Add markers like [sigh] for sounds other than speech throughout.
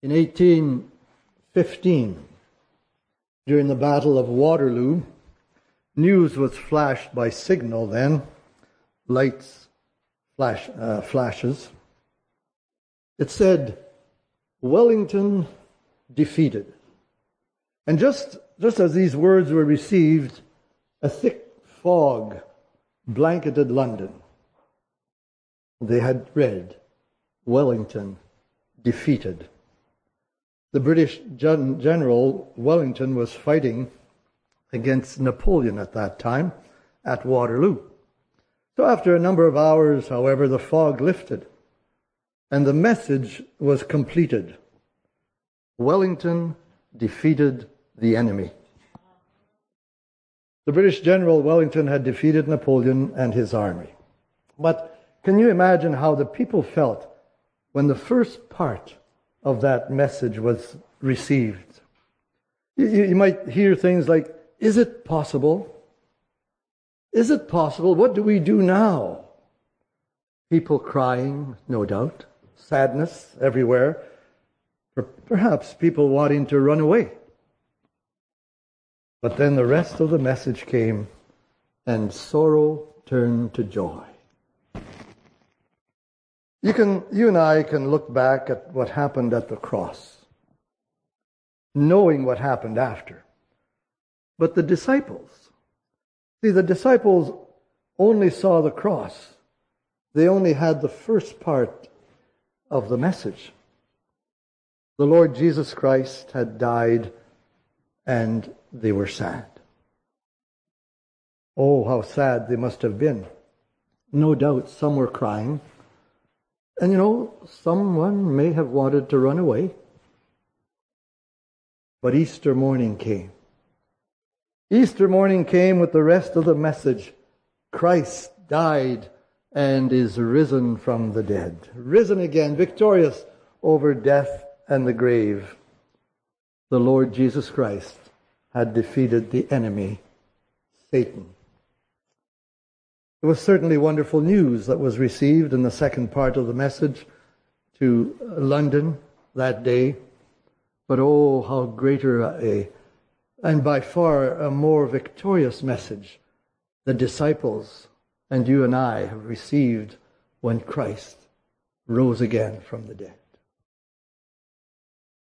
In 1815, during the Battle of Waterloo, news was flashed by signal then, lights, flash, uh, flashes. It said, Wellington defeated. And just, just as these words were received, a thick fog blanketed London. They had read, Wellington defeated. The British general Wellington was fighting against Napoleon at that time at Waterloo. So after a number of hours, however, the fog lifted and the message was completed. Wellington defeated the enemy. The British general Wellington had defeated Napoleon and his army. But can you imagine how the people felt when the first part of that message was received. You, you, might hear things like, Is it possible? Is it possible? What do we do now? People crying, no doubt, sadness everywhere, perhaps people wanting to run away. But then the rest of the message came, and sorrow turned to joy. You, can, you and I can look back at what happened at the cross, knowing what happened after. But the disciples, see, the disciples only saw the cross. They only had the first part of the message. The Lord Jesus Christ had died and they were sad. Oh, how sad they must have been. No doubt some were crying. And you know, someone may have wanted to run away. But Easter morning came. Easter morning came with the rest of the message. Christ died and is risen from the dead. Risen again, victorious over death and the grave. The Lord Jesus Christ had defeated the enemy, Satan. It was certainly wonderful news that was received in the second part of the message to uh, London that day. But oh, how greater a, and by far a more victorious message the disciples and you and I have received when Christ rose again from the dead.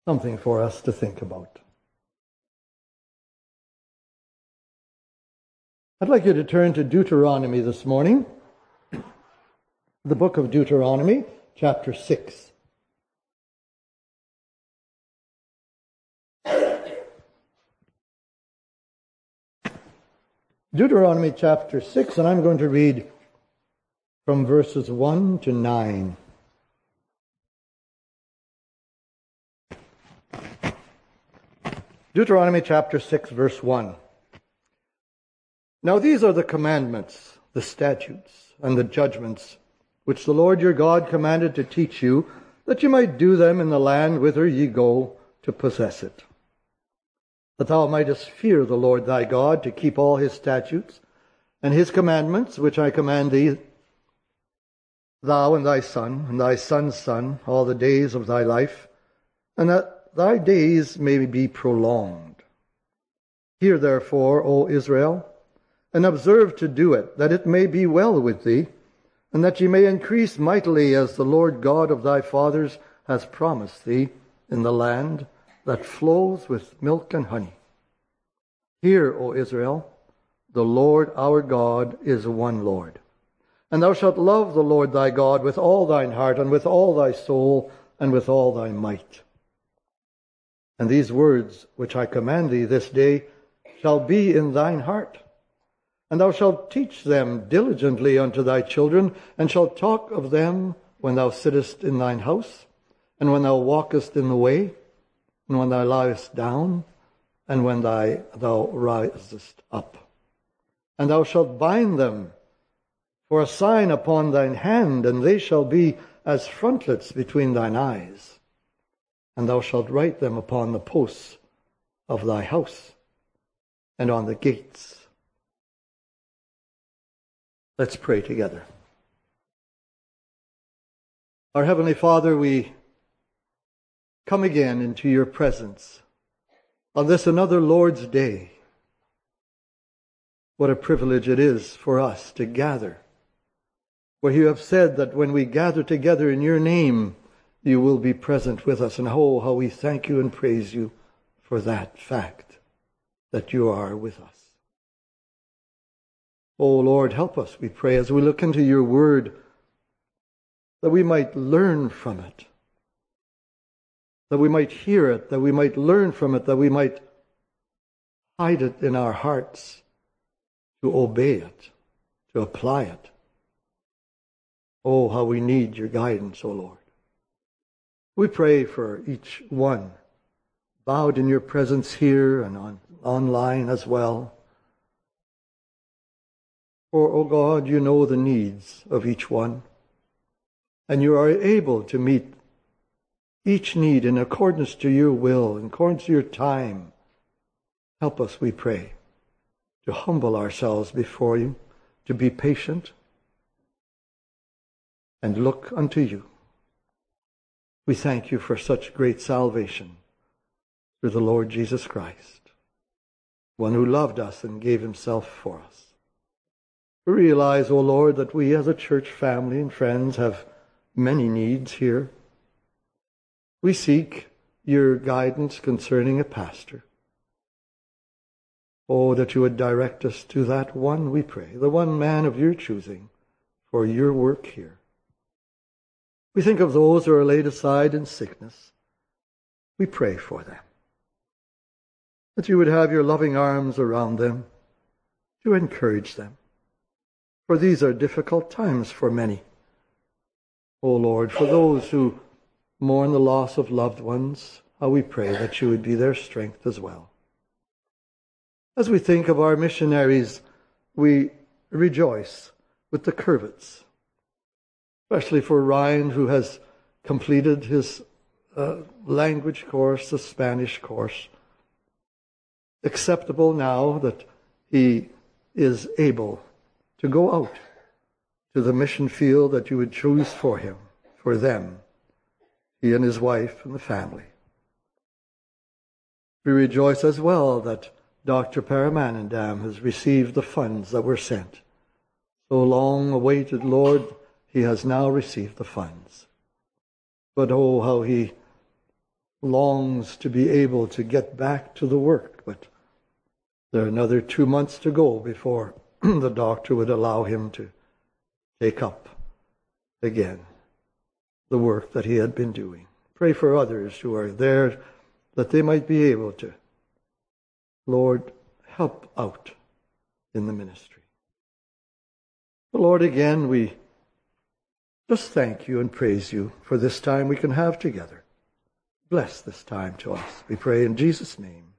Something for us to think about. I'd like you to turn to Deuteronomy this morning, the book of Deuteronomy, chapter 6. Deuteronomy chapter 6, and I'm going to read from verses 1 to 9. Deuteronomy chapter 6, verse 1. Now these are the commandments, the statutes, and the judgments which the Lord your God commanded to teach you, that you might do them in the land whither ye go to possess it. That thou mightest fear the Lord thy God to keep all his statutes and his commandments, which I command thee, thou and thy son, and thy son's son, all the days of thy life, and that thy days may be prolonged. Hear therefore, O Israel, and observe to do it, that it may be well with thee, and that ye may increase mightily as the Lord God of thy fathers has promised thee in the land that flows with milk and honey. Hear, O Israel, the Lord our God is one Lord. And thou shalt love the Lord thy God with all thine heart, and with all thy soul, and with all thy might. And these words which I command thee this day shall be in thine heart and thou shalt teach them diligently unto thy children, and shalt talk of them when thou sittest in thine house, and when thou walkest in the way, and when thou liest down, and when thy, thou risest up. And thou shalt bind them for a sign upon thine hand, and they shall be as frontlets between thine eyes. And thou shalt write them upon the posts of thy house, and on the gates Let's pray together. Our Heavenly Father, we come again into your presence on this another Lord's Day. What a privilege it is for us to gather. Where you have said that when we gather together in your name, you will be present with us. And oh, how we thank you and praise you for that fact that you are with us. Oh Lord, help us, we pray, as we look into your word, that we might learn from it, that we might hear it, that we might learn from it, that we might hide it in our hearts to obey it, to apply it. Oh, how we need your guidance, O oh Lord. We pray for each one bowed in your presence here and on, online as well. For, O oh God, you know the needs of each one, and you are able to meet each need in accordance to your will, in accordance to your time. Help us, we pray, to humble ourselves before you, to be patient, and look unto you. We thank you for such great salvation through the Lord Jesus Christ, one who loved us and gave himself for us. We realize, O oh Lord, that we as a church family and friends have many needs here. We seek your guidance concerning a pastor. Oh, that you would direct us to that one, we pray, the one man of your choosing for your work here. We think of those who are laid aside in sickness. We pray for them. That you would have your loving arms around them to encourage them for these are difficult times for many. O Lord, for those who mourn the loss of loved ones, how we pray that you would be their strength as well. As we think of our missionaries, we rejoice with the Curvets, especially for Ryan, who has completed his uh, language course, the Spanish course. Acceptable now that he is able to go out to the mission field that you would choose for him, for them, he and his wife and the family. We rejoice as well that Dr. Paramanandam has received the funds that were sent. So long awaited, Lord, he has now received the funds. But oh, how he longs to be able to get back to the work. But there are another two months to go before [clears throat] the doctor would allow him to take up again the work that he had been doing. Pray for others who are there that they might be able to, Lord, help out in the ministry. But Lord, again, we just thank you and praise you for this time we can have together. Bless this time to us, we pray in Jesus' name.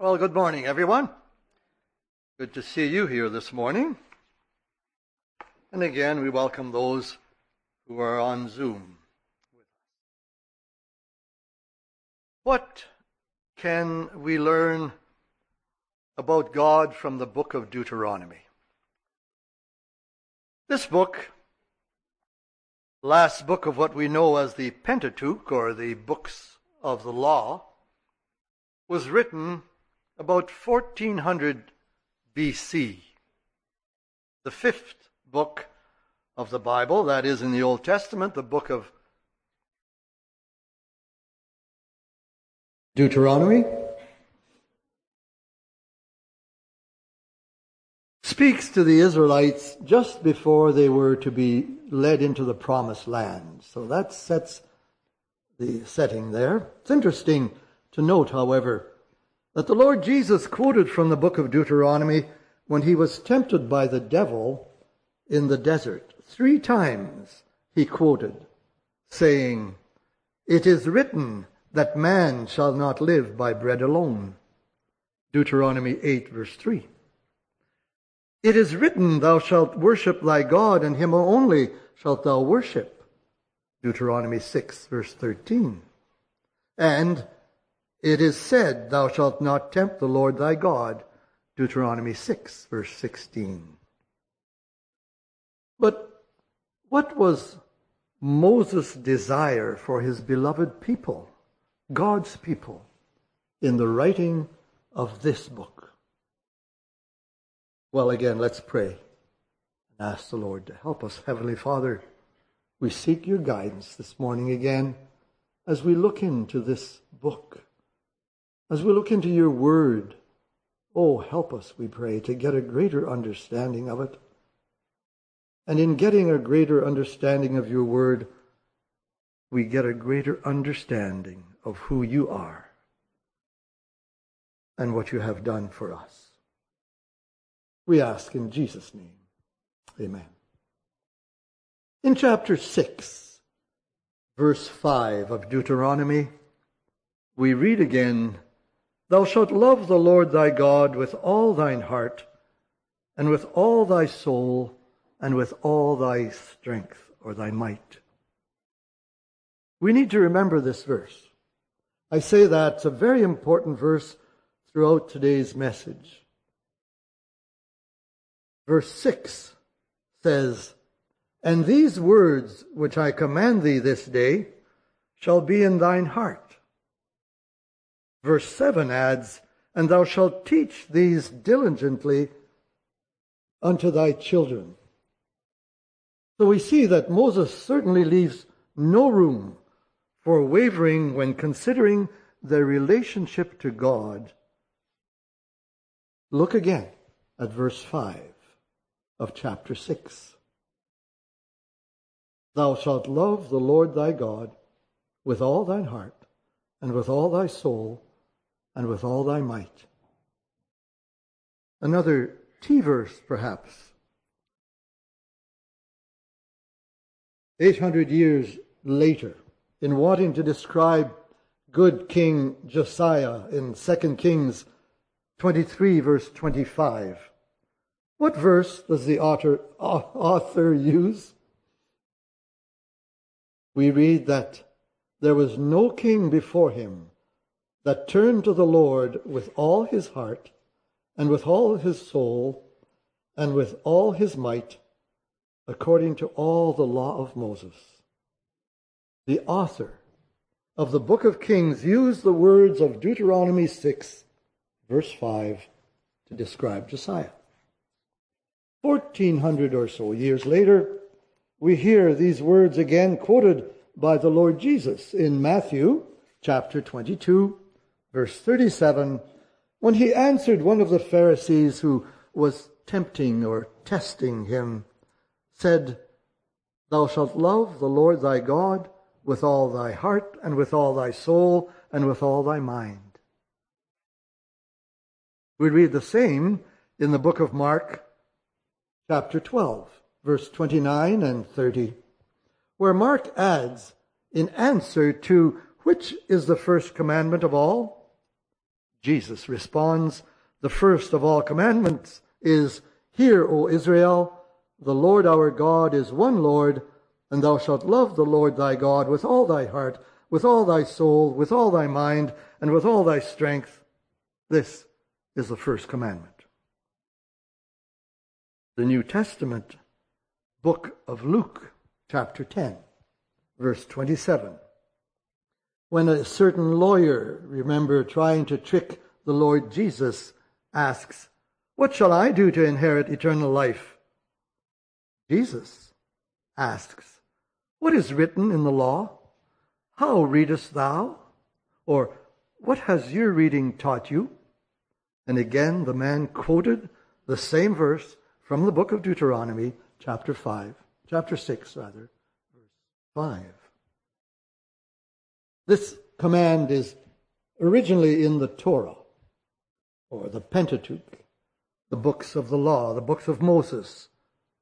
Well, good morning, everyone. Good to see you here this morning. And again, we welcome those who are on Zoom. What can we learn about God from the book of Deuteronomy? This book, last book of what we know as the Pentateuch, or the books of the law, was written about 1400 BC. The fifth book of the Bible, that is in the Old Testament, the book of Deuteronomy, speaks to the Israelites just before they were to be led into the promised land. So that sets the setting there. It's interesting to note, however, that the Lord Jesus quoted from the book of Deuteronomy when he was tempted by the devil in the desert. Three times he quoted, saying, It is written that man shall not live by bread alone. Deuteronomy 8, verse 3. It is written, Thou shalt worship thy God, and him only shalt thou worship. Deuteronomy 6, verse 13. And it is said, Thou shalt not tempt the Lord thy God. Deuteronomy 6, verse 16. But what was Moses' desire for his beloved people, God's people, in the writing of this book? Well, again, let's pray and ask the Lord to help us. Heavenly Father, we seek your guidance this morning again as we look into this book, as we look into your word. Oh, help us, we pray, to get a greater understanding of it. And in getting a greater understanding of your word, we get a greater understanding of who you are and what you have done for us. We ask in Jesus' name. Amen. In chapter 6, verse 5 of Deuteronomy, we read again, Thou shalt love the Lord thy God with all thine heart, and with all thy soul, and with all thy strength or thy might. We need to remember this verse. I say that it's a very important verse throughout today's message. Verse 6 says, And these words which I command thee this day shall be in thine heart. Verse 7 adds, And thou shalt teach these diligently unto thy children. So we see that Moses certainly leaves no room for wavering when considering their relationship to God. Look again at verse 5 of chapter 6. Thou shalt love the Lord thy God with all thine heart, and with all thy soul, and with all thy might. Another T verse, perhaps. 800 years later, in wanting to describe good King Josiah in 2 Kings 23, verse 25. What verse does the author, author use? We read that there was no king before him that turned to the Lord with all his heart and with all his soul and with all his might, according to all the law of Moses. The author of the book of Kings used the words of Deuteronomy 6, verse 5, to describe Josiah. 1400 or so years later, we hear these words again quoted by the Lord Jesus in Matthew chapter 22, verse 37, when he answered one of the Pharisees who was tempting or testing him, said, Thou shalt love the Lord thy God with all thy heart and with all thy soul and with all thy mind. We read the same in the book of Mark, chapter 12, verse 29 and 30, where Mark adds, in answer to which is the first commandment of all? Jesus responds, the first of all commandments is, Hear, O Israel, the Lord our God is one Lord, and thou shalt love the Lord thy God with all thy heart, with all thy soul, with all thy mind, and with all thy strength. This is the first commandment the New Testament book of Luke, chapter 10, verse 27. When a certain lawyer, remember, trying to trick the Lord Jesus, asks, What shall I do to inherit eternal life? Jesus asks, What is written in the law? How readest thou? Or, What has your reading taught you? And again the man quoted the same verse from the book of Deuteronomy, chapter 5, chapter 6, rather, verse 5. This command is originally in the Torah, or the Pentateuch, the books of the law, the books of Moses,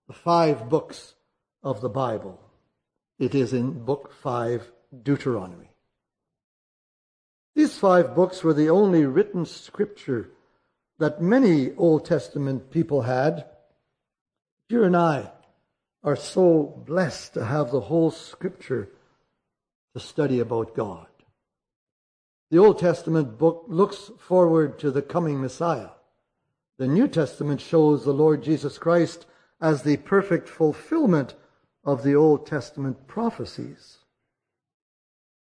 the five books of the Bible. It is in book 5, Deuteronomy. These five books were the only written scripture that many Old Testament people had you and I are so blessed to have the whole scripture to study about God. The Old Testament book looks forward to the coming Messiah. The New Testament shows the Lord Jesus Christ as the perfect fulfillment of the Old Testament prophecies.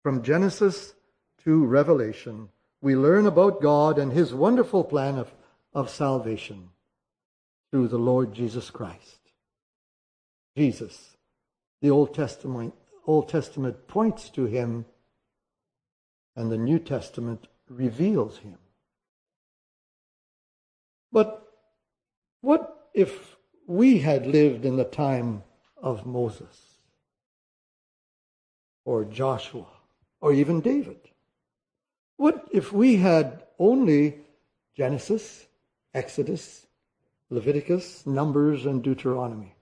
From Genesis to Revelation, we learn about God and his wonderful plan of, of salvation through the Lord Jesus Christ. Jesus, the Old Testament, Old Testament points to him, and the New Testament reveals him. But what if we had lived in the time of Moses or Joshua or even David? What if we had only Genesis, Exodus, Leviticus, Numbers, and Deuteronomy?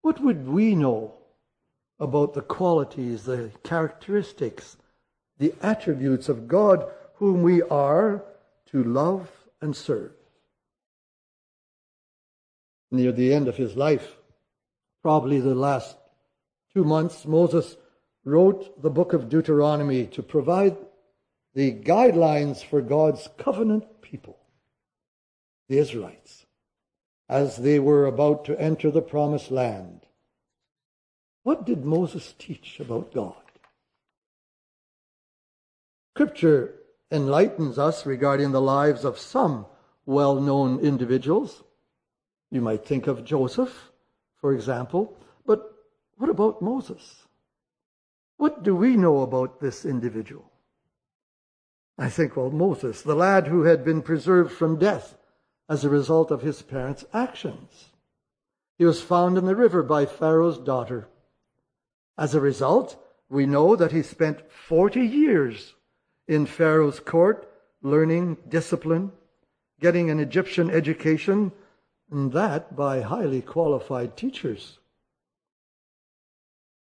What would we know about the qualities, the characteristics, the attributes of God whom we are to love and serve? Near the end of his life, probably the last two months, Moses wrote the book of Deuteronomy to provide the guidelines for God's covenant people, the Israelites, as they were about to enter the promised land. What did Moses teach about God? Scripture enlightens us regarding the lives of some well known individuals. You might think of Joseph, for example, but what about Moses? What do we know about this individual? I think, well, Moses, the lad who had been preserved from death as a result of his parents' actions. He was found in the river by Pharaoh's daughter. As a result, we know that he spent 40 years in Pharaoh's court learning discipline, getting an Egyptian education, and that by highly qualified teachers.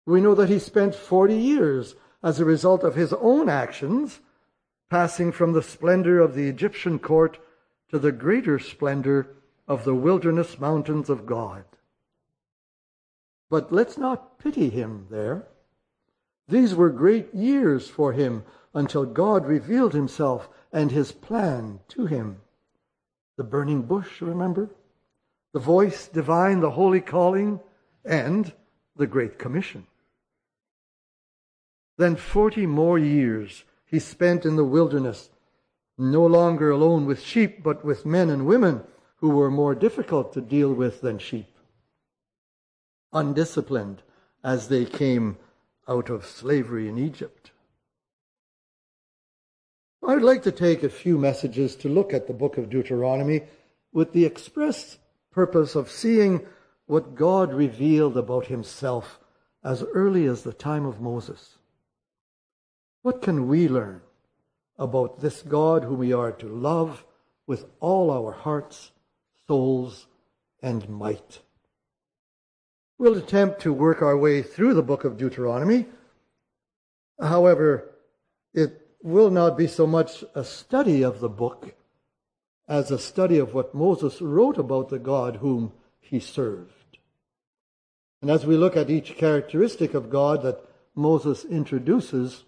We know that he spent 40 years as a result of his own actions, passing from the splendor of the Egyptian court to the greater splendor of the wilderness mountains of God. But let's not pity him there. These were great years for him until God revealed himself and his plan to him. The burning bush, remember? The voice divine, the holy calling, and the Great Commission. Then 40 more years he spent in the wilderness, no longer alone with sheep, but with men and women who were more difficult to deal with than sheep. Undisciplined as they came out of slavery in Egypt. I'd like to take a few messages to look at the book of Deuteronomy with the express purpose of seeing what God revealed about himself as early as the time of Moses. What can we learn about this God whom we are to love with all our hearts, souls, and might? We'll attempt to work our way through the book of Deuteronomy. However, it will not be so much a study of the book as a study of what Moses wrote about the God whom he served. And as we look at each characteristic of God that Moses introduces,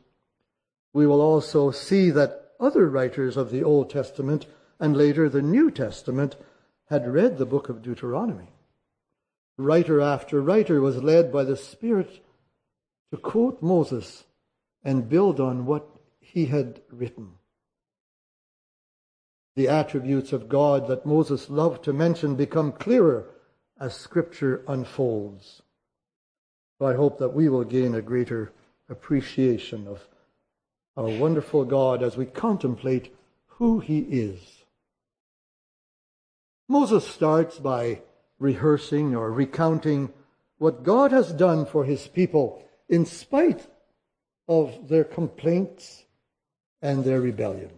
we will also see that other writers of the Old Testament and later the New Testament had read the book of Deuteronomy. Writer after writer was led by the Spirit to quote Moses and build on what he had written. The attributes of God that Moses loved to mention become clearer as Scripture unfolds. So I hope that we will gain a greater appreciation of our wonderful God as we contemplate who he is. Moses starts by rehearsing or recounting what God has done for his people in spite of their complaints and their rebellion.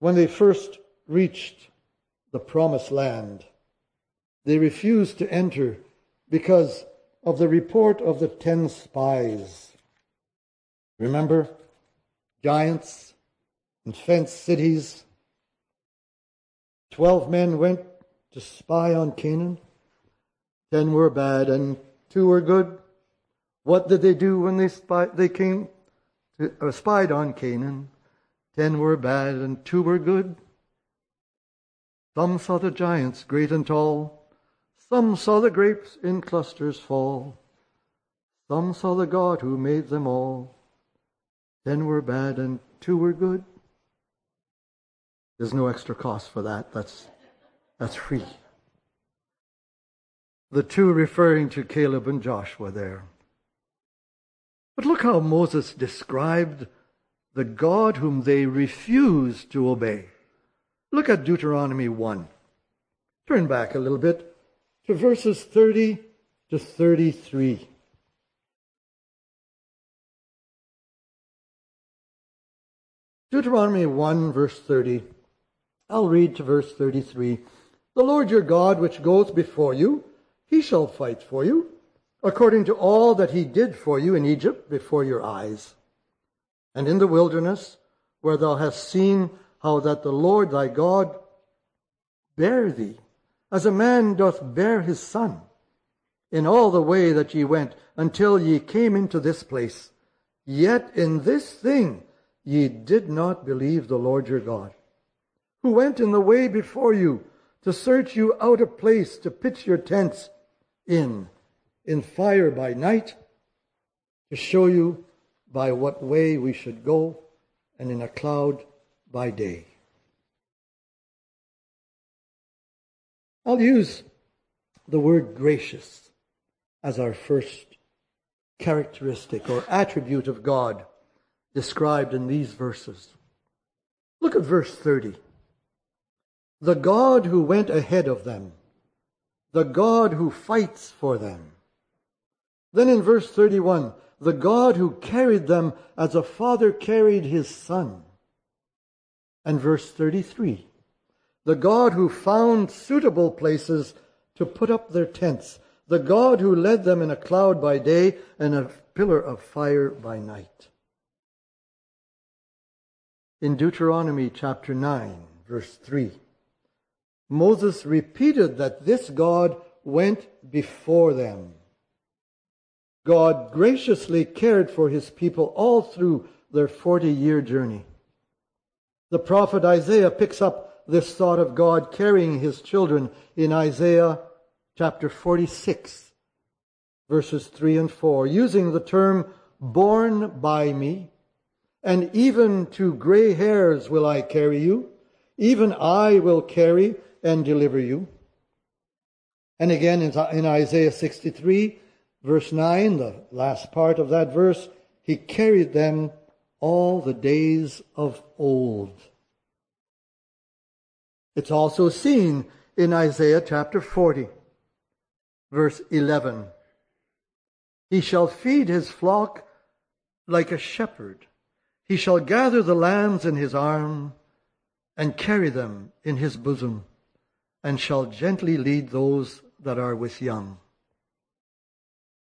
When they first reached the promised land, they refused to enter because of the report of the ten spies Remember? Giants and fenced cities. Twelve men went to spy on Canaan. Ten were bad and two were good. What did they do when they, spy, they came to, uh, spied on Canaan? Ten were bad and two were good. Some saw the giants, great and tall. Some saw the grapes in clusters fall. Some saw the God who made them all. Ten were bad and two were good. There's no extra cost for that. That's, that's free. The two referring to Caleb and Joshua there. But look how Moses described the God whom they refused to obey. Look at Deuteronomy 1. Turn back a little bit to verses 30 to 33. Deuteronomy 1, verse 30. I'll read to verse 33. The Lord your God, which goes before you, he shall fight for you, according to all that he did for you in Egypt before your eyes. And in the wilderness, where thou hast seen how that the Lord thy God bare thee as a man doth bear his son, in all the way that ye went, until ye came into this place. Yet in this thing ye did not believe the Lord your God, who went in the way before you to search you out a place to pitch your tents in, in fire by night, to show you by what way we should go, and in a cloud by day. I'll use the word gracious as our first characteristic or attribute of God described in these verses. Look at verse 30. The God who went ahead of them, the God who fights for them. Then in verse 31, the God who carried them as a father carried his son. And verse 33, the God who found suitable places to put up their tents, the God who led them in a cloud by day and a pillar of fire by night. In Deuteronomy chapter 9, verse 3, Moses repeated that this God went before them. God graciously cared for his people all through their 40 year journey. The prophet Isaiah picks up this thought of God carrying his children in Isaiah chapter 46, verses 3 and 4, using the term borne by me, and even to gray hairs will I carry you, even I will carry and deliver you. And again in Isaiah 63, verse 9, the last part of that verse, he carried them all the days of old. It's also seen in Isaiah chapter 40, verse 11. He shall feed his flock like a shepherd. He shall gather the lambs in his arm and carry them in his bosom, and shall gently lead those that are with young.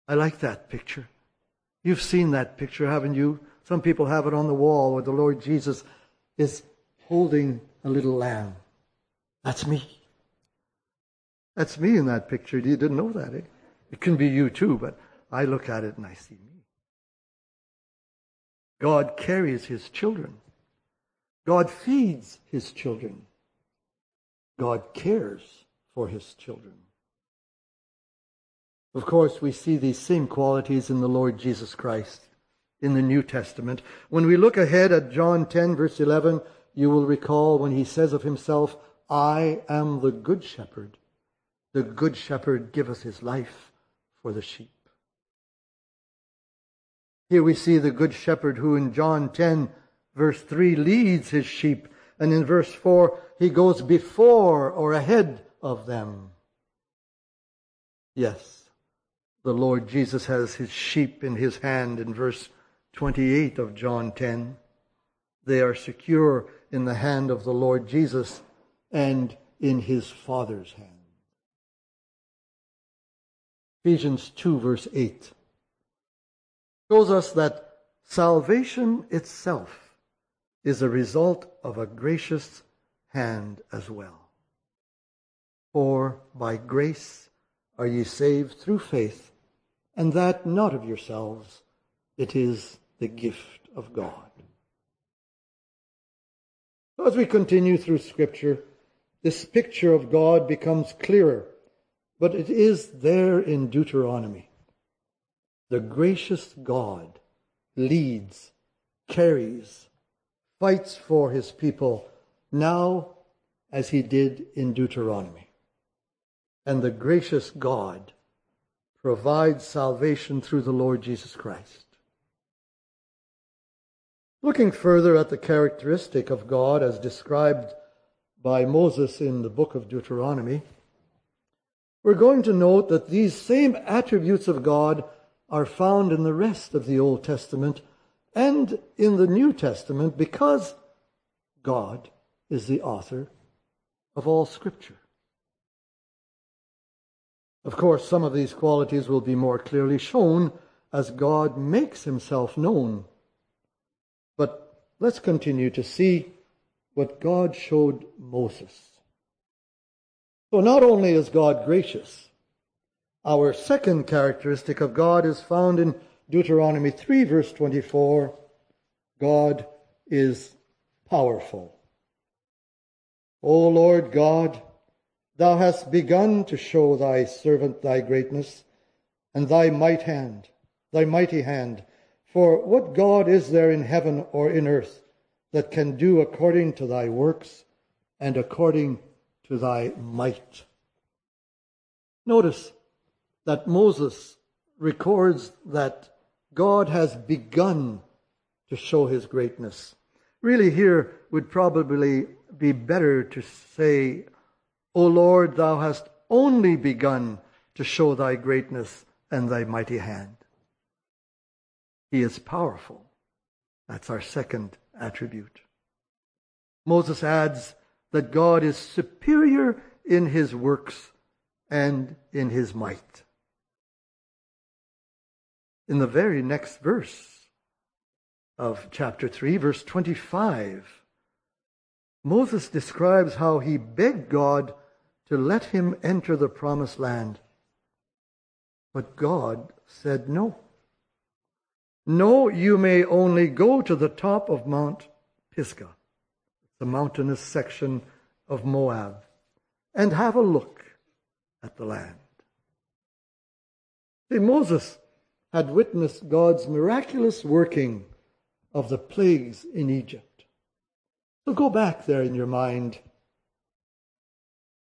I like that picture. You've seen that picture, haven't you? Some people have it on the wall where the Lord Jesus is holding a little lamb. That's me. That's me in that picture. You didn't know that, eh? It can be you too, but I look at it and I see me. God carries his children. God feeds his children. God cares for his children. Of course, we see these same qualities in the Lord Jesus Christ in the New Testament. When we look ahead at John 10, verse 11, you will recall when he says of himself, I am the good shepherd. The good shepherd giveth his life for the sheep. Here we see the good shepherd who in John 10 verse 3 leads his sheep. And in verse 4, he goes before or ahead of them. Yes, the Lord Jesus has his sheep in his hand in verse 28 of John 10. They are secure in the hand of the Lord Jesus and in his Father's hand. Ephesians 2, verse 8 shows us that salvation itself is a result of a gracious hand as well. For by grace are ye saved through faith, and that not of yourselves, it is the gift of God. As we continue through Scripture, this picture of God becomes clearer but it is there in Deuteronomy. The gracious God leads, carries, fights for his people now as he did in Deuteronomy. And the gracious God provides salvation through the Lord Jesus Christ. Looking further at the characteristic of God as described by Moses in the book of Deuteronomy, we're going to note that these same attributes of God are found in the rest of the Old Testament and in the New Testament because God is the author of all Scripture. Of course, some of these qualities will be more clearly shown as God makes himself known. But let's continue to see what God showed Moses. So not only is God gracious, our second characteristic of God is found in Deuteronomy 3 verse 24. God is powerful. O Lord God, thou hast begun to show thy servant thy greatness and thy might hand, thy mighty hand. For what God is there in heaven or in earth that can do according to thy works and according to thy might. Notice that Moses records that God has begun to show his greatness. Really, here would probably be better to say, O Lord, thou hast only begun to show thy greatness and thy mighty hand. He is powerful. That's our second attribute. Moses adds that God is superior in his works and in his might. In the very next verse of chapter 3, verse 25, Moses describes how he begged God to let him enter the promised land. But God said no. No, you may only go to the top of Mount Pisgah, the mountainous section of Moab, and have a look at the land. See, Moses had witnessed God's miraculous working of the plagues in Egypt. So go back there in your mind.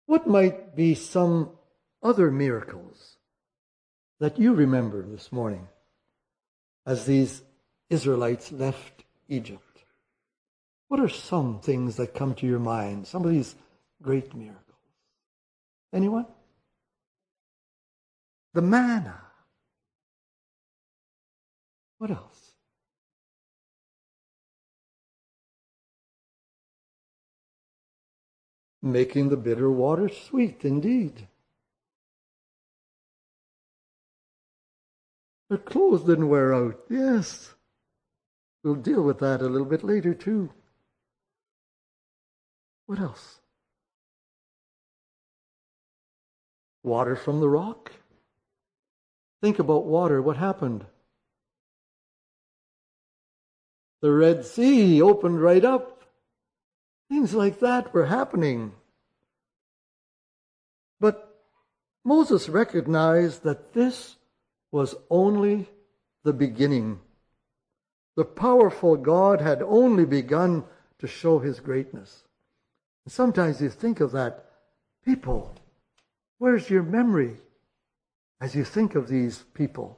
What might be some other miracles that you remember this morning? as these Israelites left Egypt? What are some things that come to your mind? Some of these great miracles. Anyone? The manna. What else? Making the bitter water sweet indeed. Their clothes didn't wear out. Yes. We'll deal with that a little bit later, too. What else? Water from the rock. Think about water. What happened? The Red Sea opened right up. Things like that were happening. But Moses recognized that this was only the beginning. The powerful God had only begun to show his greatness. And sometimes you think of that. People, where's your memory as you think of these people?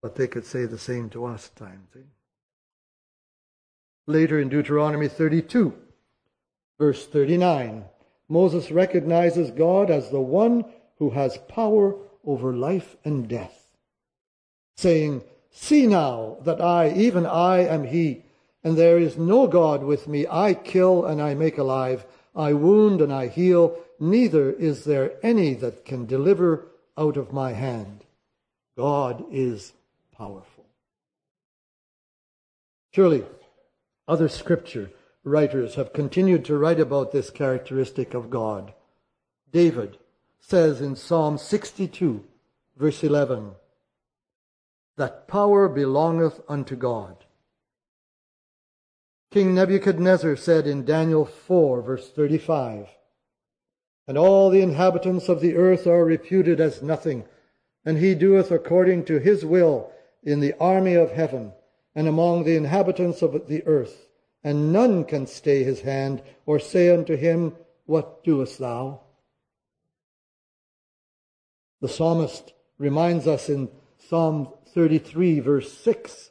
But they could say the same to us times. Eh? Later in Deuteronomy 32, verse 39, Moses recognizes God as the one who has power over life and death, saying, See now that I, even I, am He, and there is no God with me. I kill and I make alive. I wound and I heal. Neither is there any that can deliver out of my hand. God is powerful. Surely, other scripture writers have continued to write about this characteristic of God. David says in Psalm 62, verse 11, that power belongeth unto God. King Nebuchadnezzar said in Daniel 4, verse 35, And all the inhabitants of the earth are reputed as nothing. And he doeth according to his will in the army of heaven and among the inhabitants of the earth. And none can stay his hand or say unto him, What doest thou? The psalmist reminds us in Psalm 33, verse 6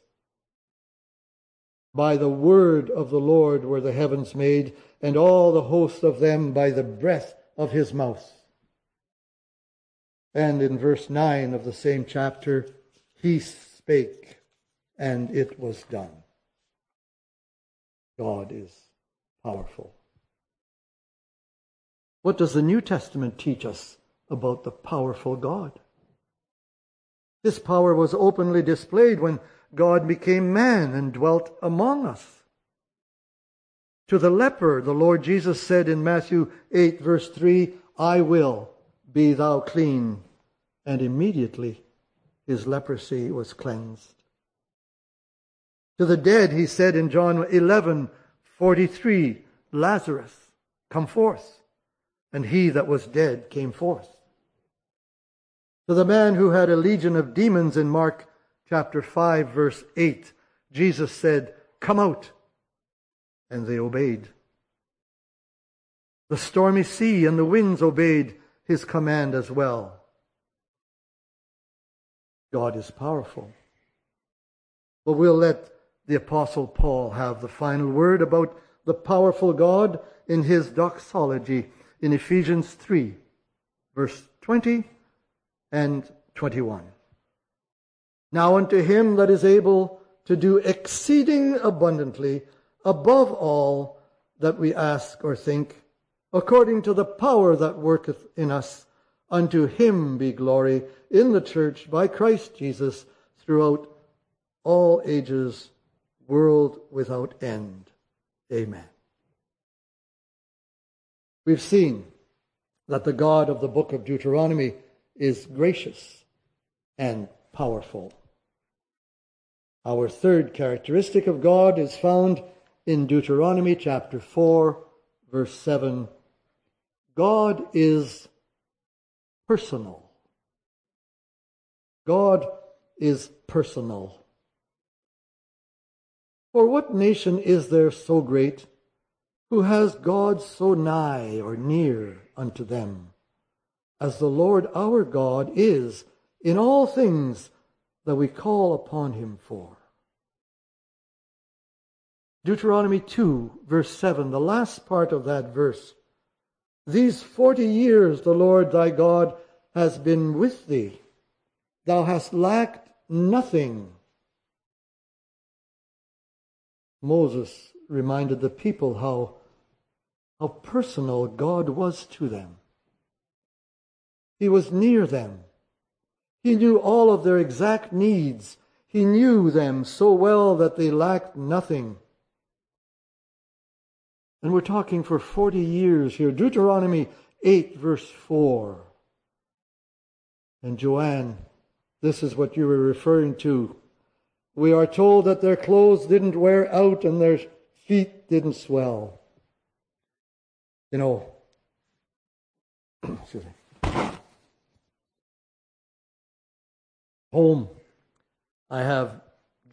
By the word of the Lord were the heavens made, and all the host of them by the breath of his mouth. And in verse 9 of the same chapter, he spake, and it was done. God is powerful. What does the New Testament teach us about the powerful God? This power was openly displayed when God became man and dwelt among us. To the leper, the Lord Jesus said in Matthew 8, verse 3, I will, be thou clean. And immediately his leprosy was cleansed. To the dead, he said in John 11, 43, Lazarus, come forth. And he that was dead came forth. To the man who had a legion of demons in Mark chapter 5, verse 8, Jesus said, Come out and they obeyed. The stormy sea and the winds obeyed his command as well. God is powerful. But we'll let the Apostle Paul have the final word about the powerful God in his doxology in Ephesians 3, verse 20 and 21. Now unto him that is able to do exceeding abundantly above all that we ask or think, according to the power that worketh in us. Unto him be glory in the church by Christ Jesus throughout all ages, world without end. Amen. We've seen that the God of the book of Deuteronomy is gracious and powerful. Our third characteristic of God is found in Deuteronomy chapter 4, verse 7, God is personal. God is personal. For what nation is there so great who has God so nigh or near unto them, as the Lord our God is in all things that we call upon him for? Deuteronomy 2, verse 7, the last part of that verse. These forty years the Lord thy God has been with thee. Thou hast lacked nothing. Moses reminded the people how, how personal God was to them. He was near them. He knew all of their exact needs. He knew them so well that they lacked nothing. And we're talking for 40 years here. Deuteronomy 8, verse 4. And Joanne, this is what you were referring to. We are told that their clothes didn't wear out and their feet didn't swell. You know, [clears throat] excuse me. Home, I have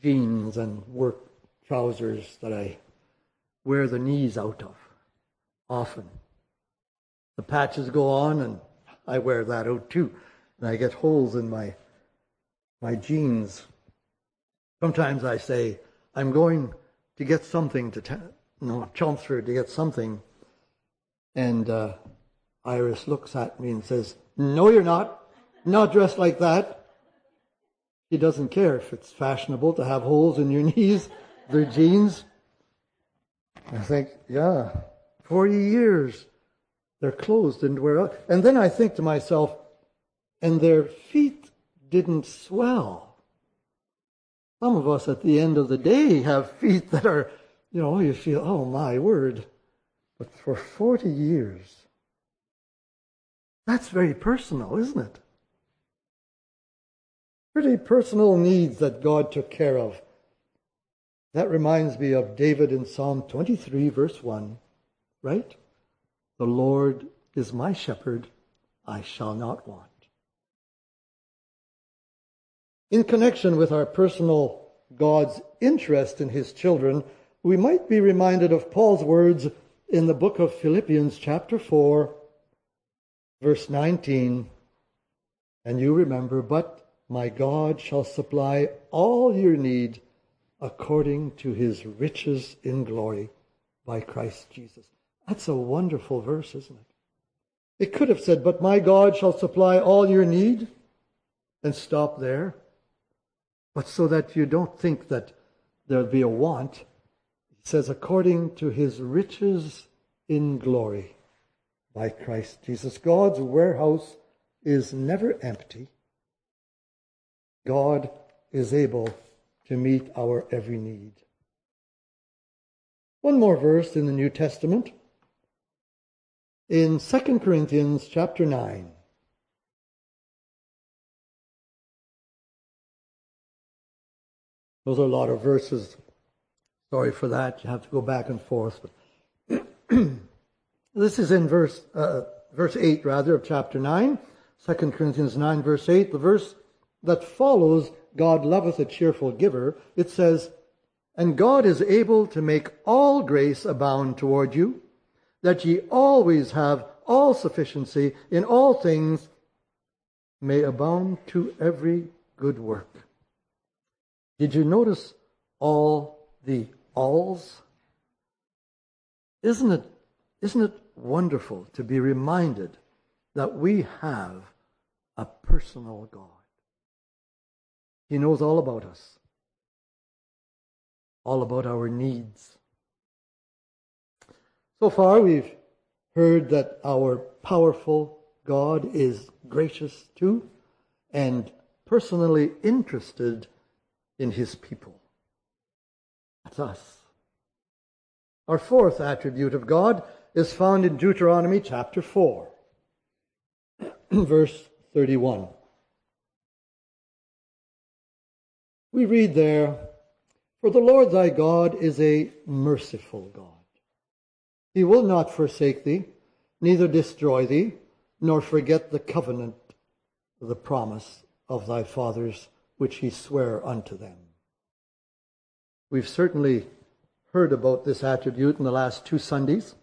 jeans and work trousers that I wear the knees out of often. The patches go on, and I wear that out too. And I get holes in my, my jeans. Sometimes I say, I'm going to get something to, ta- you know, Chelmsford to get something. And uh, Iris looks at me and says, No, you're not. Not dressed like that. He doesn't care if it's fashionable to have holes in your [laughs] knees, their jeans. I think, yeah, 40 years. Their clothes didn't wear out. And then I think to myself, and their feet didn't swell. Some of us at the end of the day have feet that are, you know, you feel, oh my word. But for 40 years, that's very personal, isn't it? Pretty personal needs that God took care of. That reminds me of David in Psalm 23, verse 1, right? The Lord is my shepherd, I shall not want. In connection with our personal God's interest in his children, we might be reminded of Paul's words in the book of Philippians, chapter 4, verse 19. And you remember, but my God shall supply all your need according to his riches in glory by Christ Jesus. That's a wonderful verse, isn't it? It could have said, but my God shall supply all your need and stop there. But so that you don't think that there'll be a want, he says, according to his riches in glory by Christ Jesus. God's warehouse is never empty. God is able to meet our every need. One more verse in the New Testament. In 2 Corinthians chapter 9. Those are a lot of verses. Sorry for that. You have to go back and forth. [clears throat] this is in verse, uh, verse 8, rather, of chapter 9. 2 Corinthians 9, verse 8. The verse that follows, God loveth a cheerful giver. It says, And God is able to make all grace abound toward you, that ye always have all sufficiency in all things, may abound to every good work. Did you notice all the alls? Isn't it, isn't it wonderful to be reminded that we have a personal God? He knows all about us, all about our needs. So far, we've heard that our powerful God is gracious to and personally interested in his people. That's us. Our fourth attribute of God is found in Deuteronomy chapter 4, [clears throat] verse 31. We read there, For the Lord thy God is a merciful God. He will not forsake thee, neither destroy thee, nor forget the covenant, the promise of thy fathers which he sware unto them. We've certainly heard about this attribute in the last two Sundays.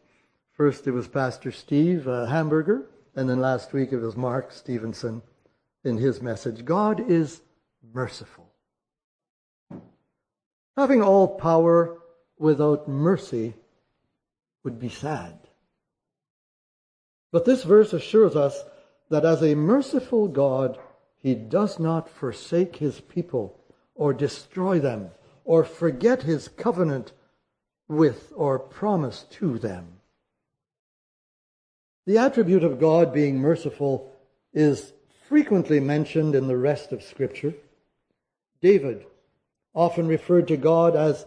First, it was Pastor Steve uh, Hamburger, and then last week it was Mark Stevenson in his message. God is merciful. Having all power without mercy would be sad. But this verse assures us that as a merciful God, he does not forsake his people or destroy them or forget his covenant with or promise to them. The attribute of God being merciful is frequently mentioned in the rest of Scripture. David often referred to God as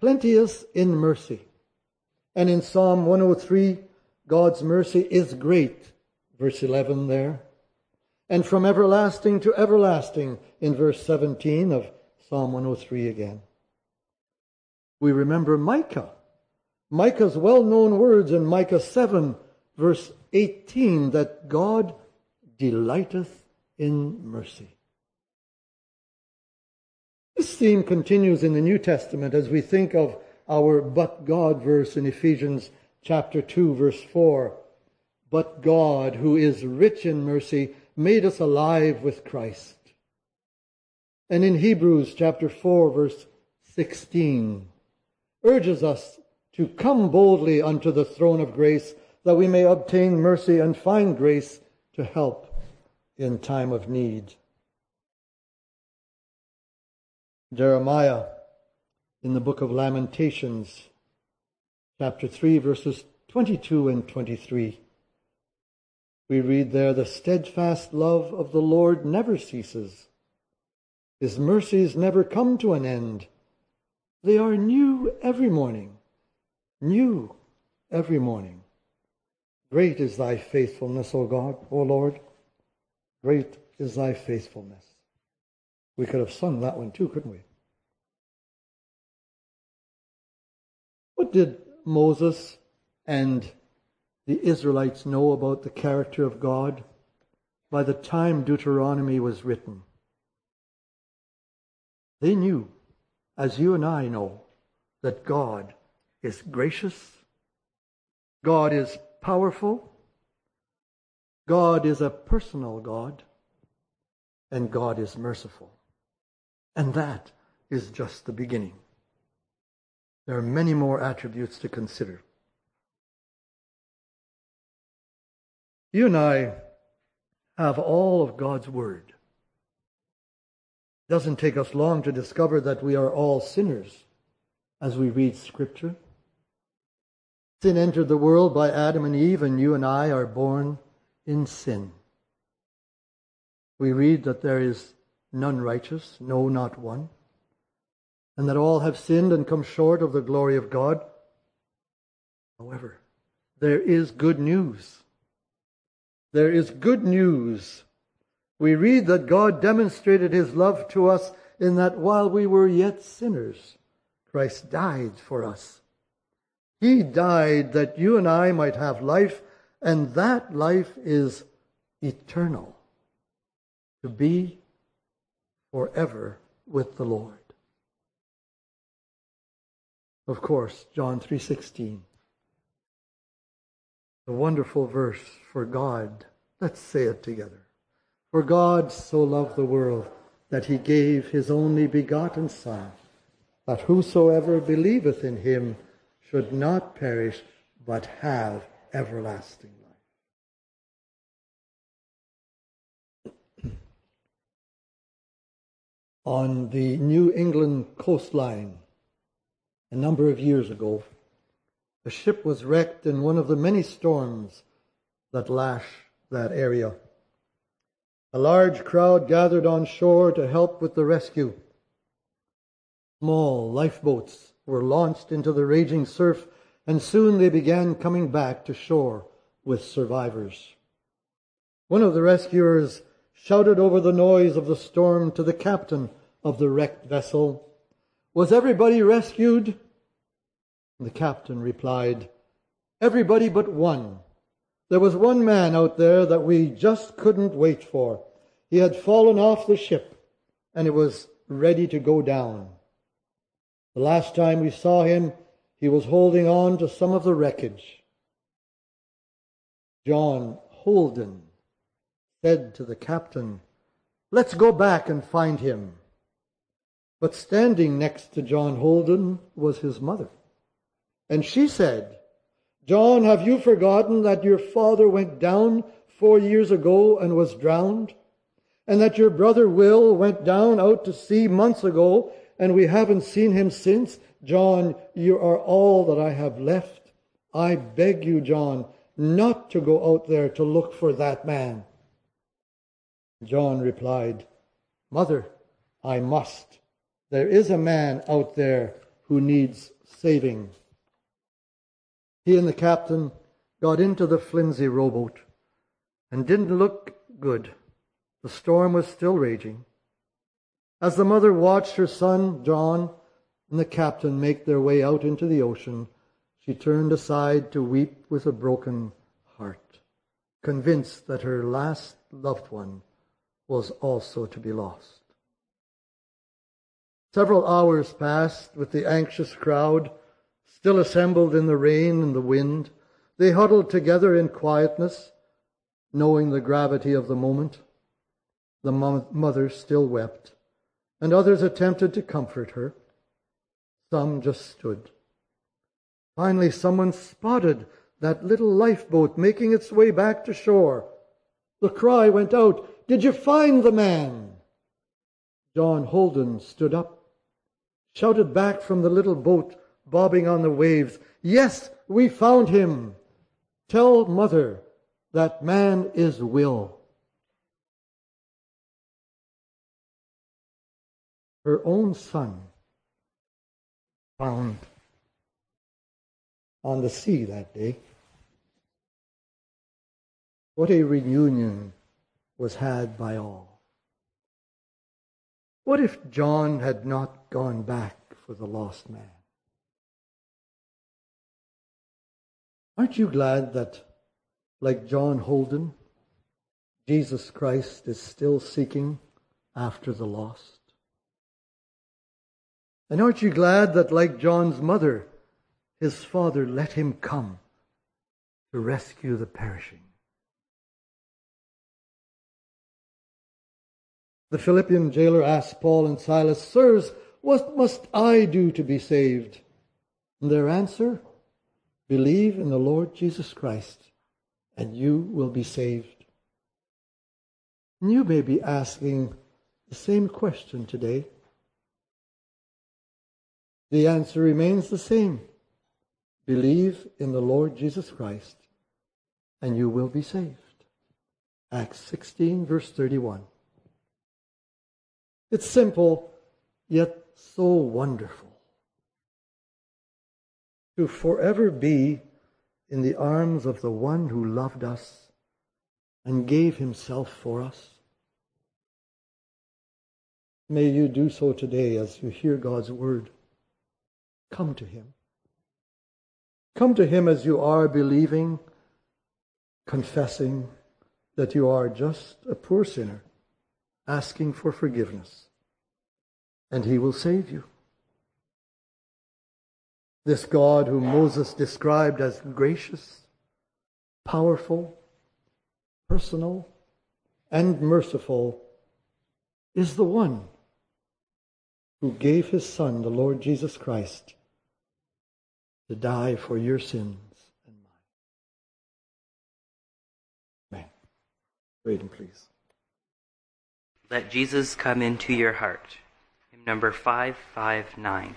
plenteous in mercy. And in Psalm 103, God's mercy is great, verse 11 there and from everlasting to everlasting in verse 17 of Psalm 103 again. We remember Micah. Micah's well-known words in Micah 7 verse 18 that God delighteth in mercy. This theme continues in the New Testament as we think of our but God verse in Ephesians chapter 2 verse 4. But God, who is rich in mercy, made us alive with Christ. And in Hebrews chapter 4 verse 16 urges us to come boldly unto the throne of grace that we may obtain mercy and find grace to help in time of need. Jeremiah in the book of Lamentations chapter 3 verses 22 and 23 we read there, the steadfast love of the Lord never ceases. His mercies never come to an end. They are new every morning. New every morning. Great is thy faithfulness, O God, O Lord. Great is thy faithfulness. We could have sung that one too, couldn't we? What did Moses and the Israelites know about the character of God by the time Deuteronomy was written. They knew, as you and I know, that God is gracious, God is powerful, God is a personal God, and God is merciful. And that is just the beginning. There are many more attributes to consider. You and I have all of God's Word. It doesn't take us long to discover that we are all sinners as we read Scripture. Sin entered the world by Adam and Eve, and you and I are born in sin. We read that there is none righteous, no, not one, and that all have sinned and come short of the glory of God. However, there is good news. There is good news. We read that God demonstrated his love to us in that while we were yet sinners, Christ died for us. He died that you and I might have life, and that life is eternal, to be forever with the Lord. Of course, John 3:16. Wonderful verse for God. Let's say it together. For God so loved the world that he gave his only begotten son that whosoever believeth in him should not perish, but have everlasting life. [clears throat] On the New England coastline, a number of years ago, a ship was wrecked in one of the many storms that lash that area. A large crowd gathered on shore to help with the rescue. Small lifeboats were launched into the raging surf, and soon they began coming back to shore with survivors. One of the rescuers shouted over the noise of the storm to the captain of the wrecked vessel, Was everybody rescued? The captain replied, Everybody but one. There was one man out there that we just couldn't wait for. He had fallen off the ship, and it was ready to go down. The last time we saw him, he was holding on to some of the wreckage. John Holden said to the captain, Let's go back and find him. But standing next to John Holden was his mother. And she said, John, have you forgotten that your father went down four years ago and was drowned? And that your brother Will went down out to sea months ago and we haven't seen him since. John, you are all that I have left. I beg you, John, not to go out there to look for that man. John replied, Mother, I must. There is a man out there who needs saving. He and the captain got into the flimsy rowboat and didn't look good. The storm was still raging. As the mother watched her son, John, and the captain make their way out into the ocean, she turned aside to weep with a broken heart, convinced that her last loved one was also to be lost. Several hours passed with the anxious crowd still assembled in the rain and the wind. They huddled together in quietness, knowing the gravity of the moment. The mother still wept and others attempted to comfort her. Some just stood. Finally, someone spotted that little lifeboat making its way back to shore. The cry went out, Did you find the man? John Holden stood up, shouted back from the little boat bobbing on the waves, Yes, we found him. Tell mother that man is Will. her own son found on the sea that day. What a reunion was had by all. What if John had not gone back for the lost man? Aren't you glad that like John Holden, Jesus Christ is still seeking after the lost? And aren't you glad that, like John's mother, his father let him come to rescue the perishing? The Philippian jailer asked Paul and Silas, Sirs, what must I do to be saved? And their answer, Believe in the Lord Jesus Christ, and you will be saved. And you may be asking the same question today. The answer remains the same. Believe in the Lord Jesus Christ, and you will be saved. Acts 16, verse 31. It's simple, yet so wonderful. To forever be in the arms of the one who loved us and gave himself for us. May you do so today as you hear God's word. Come to him. Come to him as you are believing, confessing that you are just a poor sinner asking for forgiveness, and he will save you. This God whom Moses described as gracious, powerful, personal, and merciful is the one who gave his Son, the Lord Jesus Christ, to die for your sins and mine. Amen. Read please. Let Jesus come into your heart. Hymn number 559.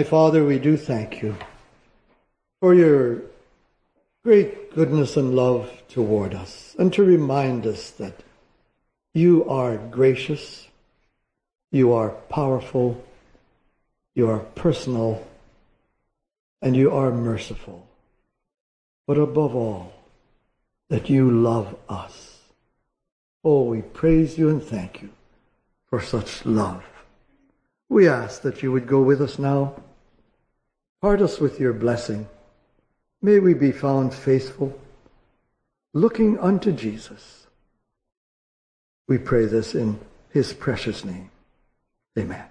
Heavenly Father, we do thank you for your great goodness and love toward us, and to remind us that you are gracious, you are powerful, you are personal, and you are merciful. But above all, that you love us. Oh, we praise you and thank you for such love. We ask that you would go with us now. Part us with your blessing. May we be found faithful, looking unto Jesus. We pray this in his precious name. Amen.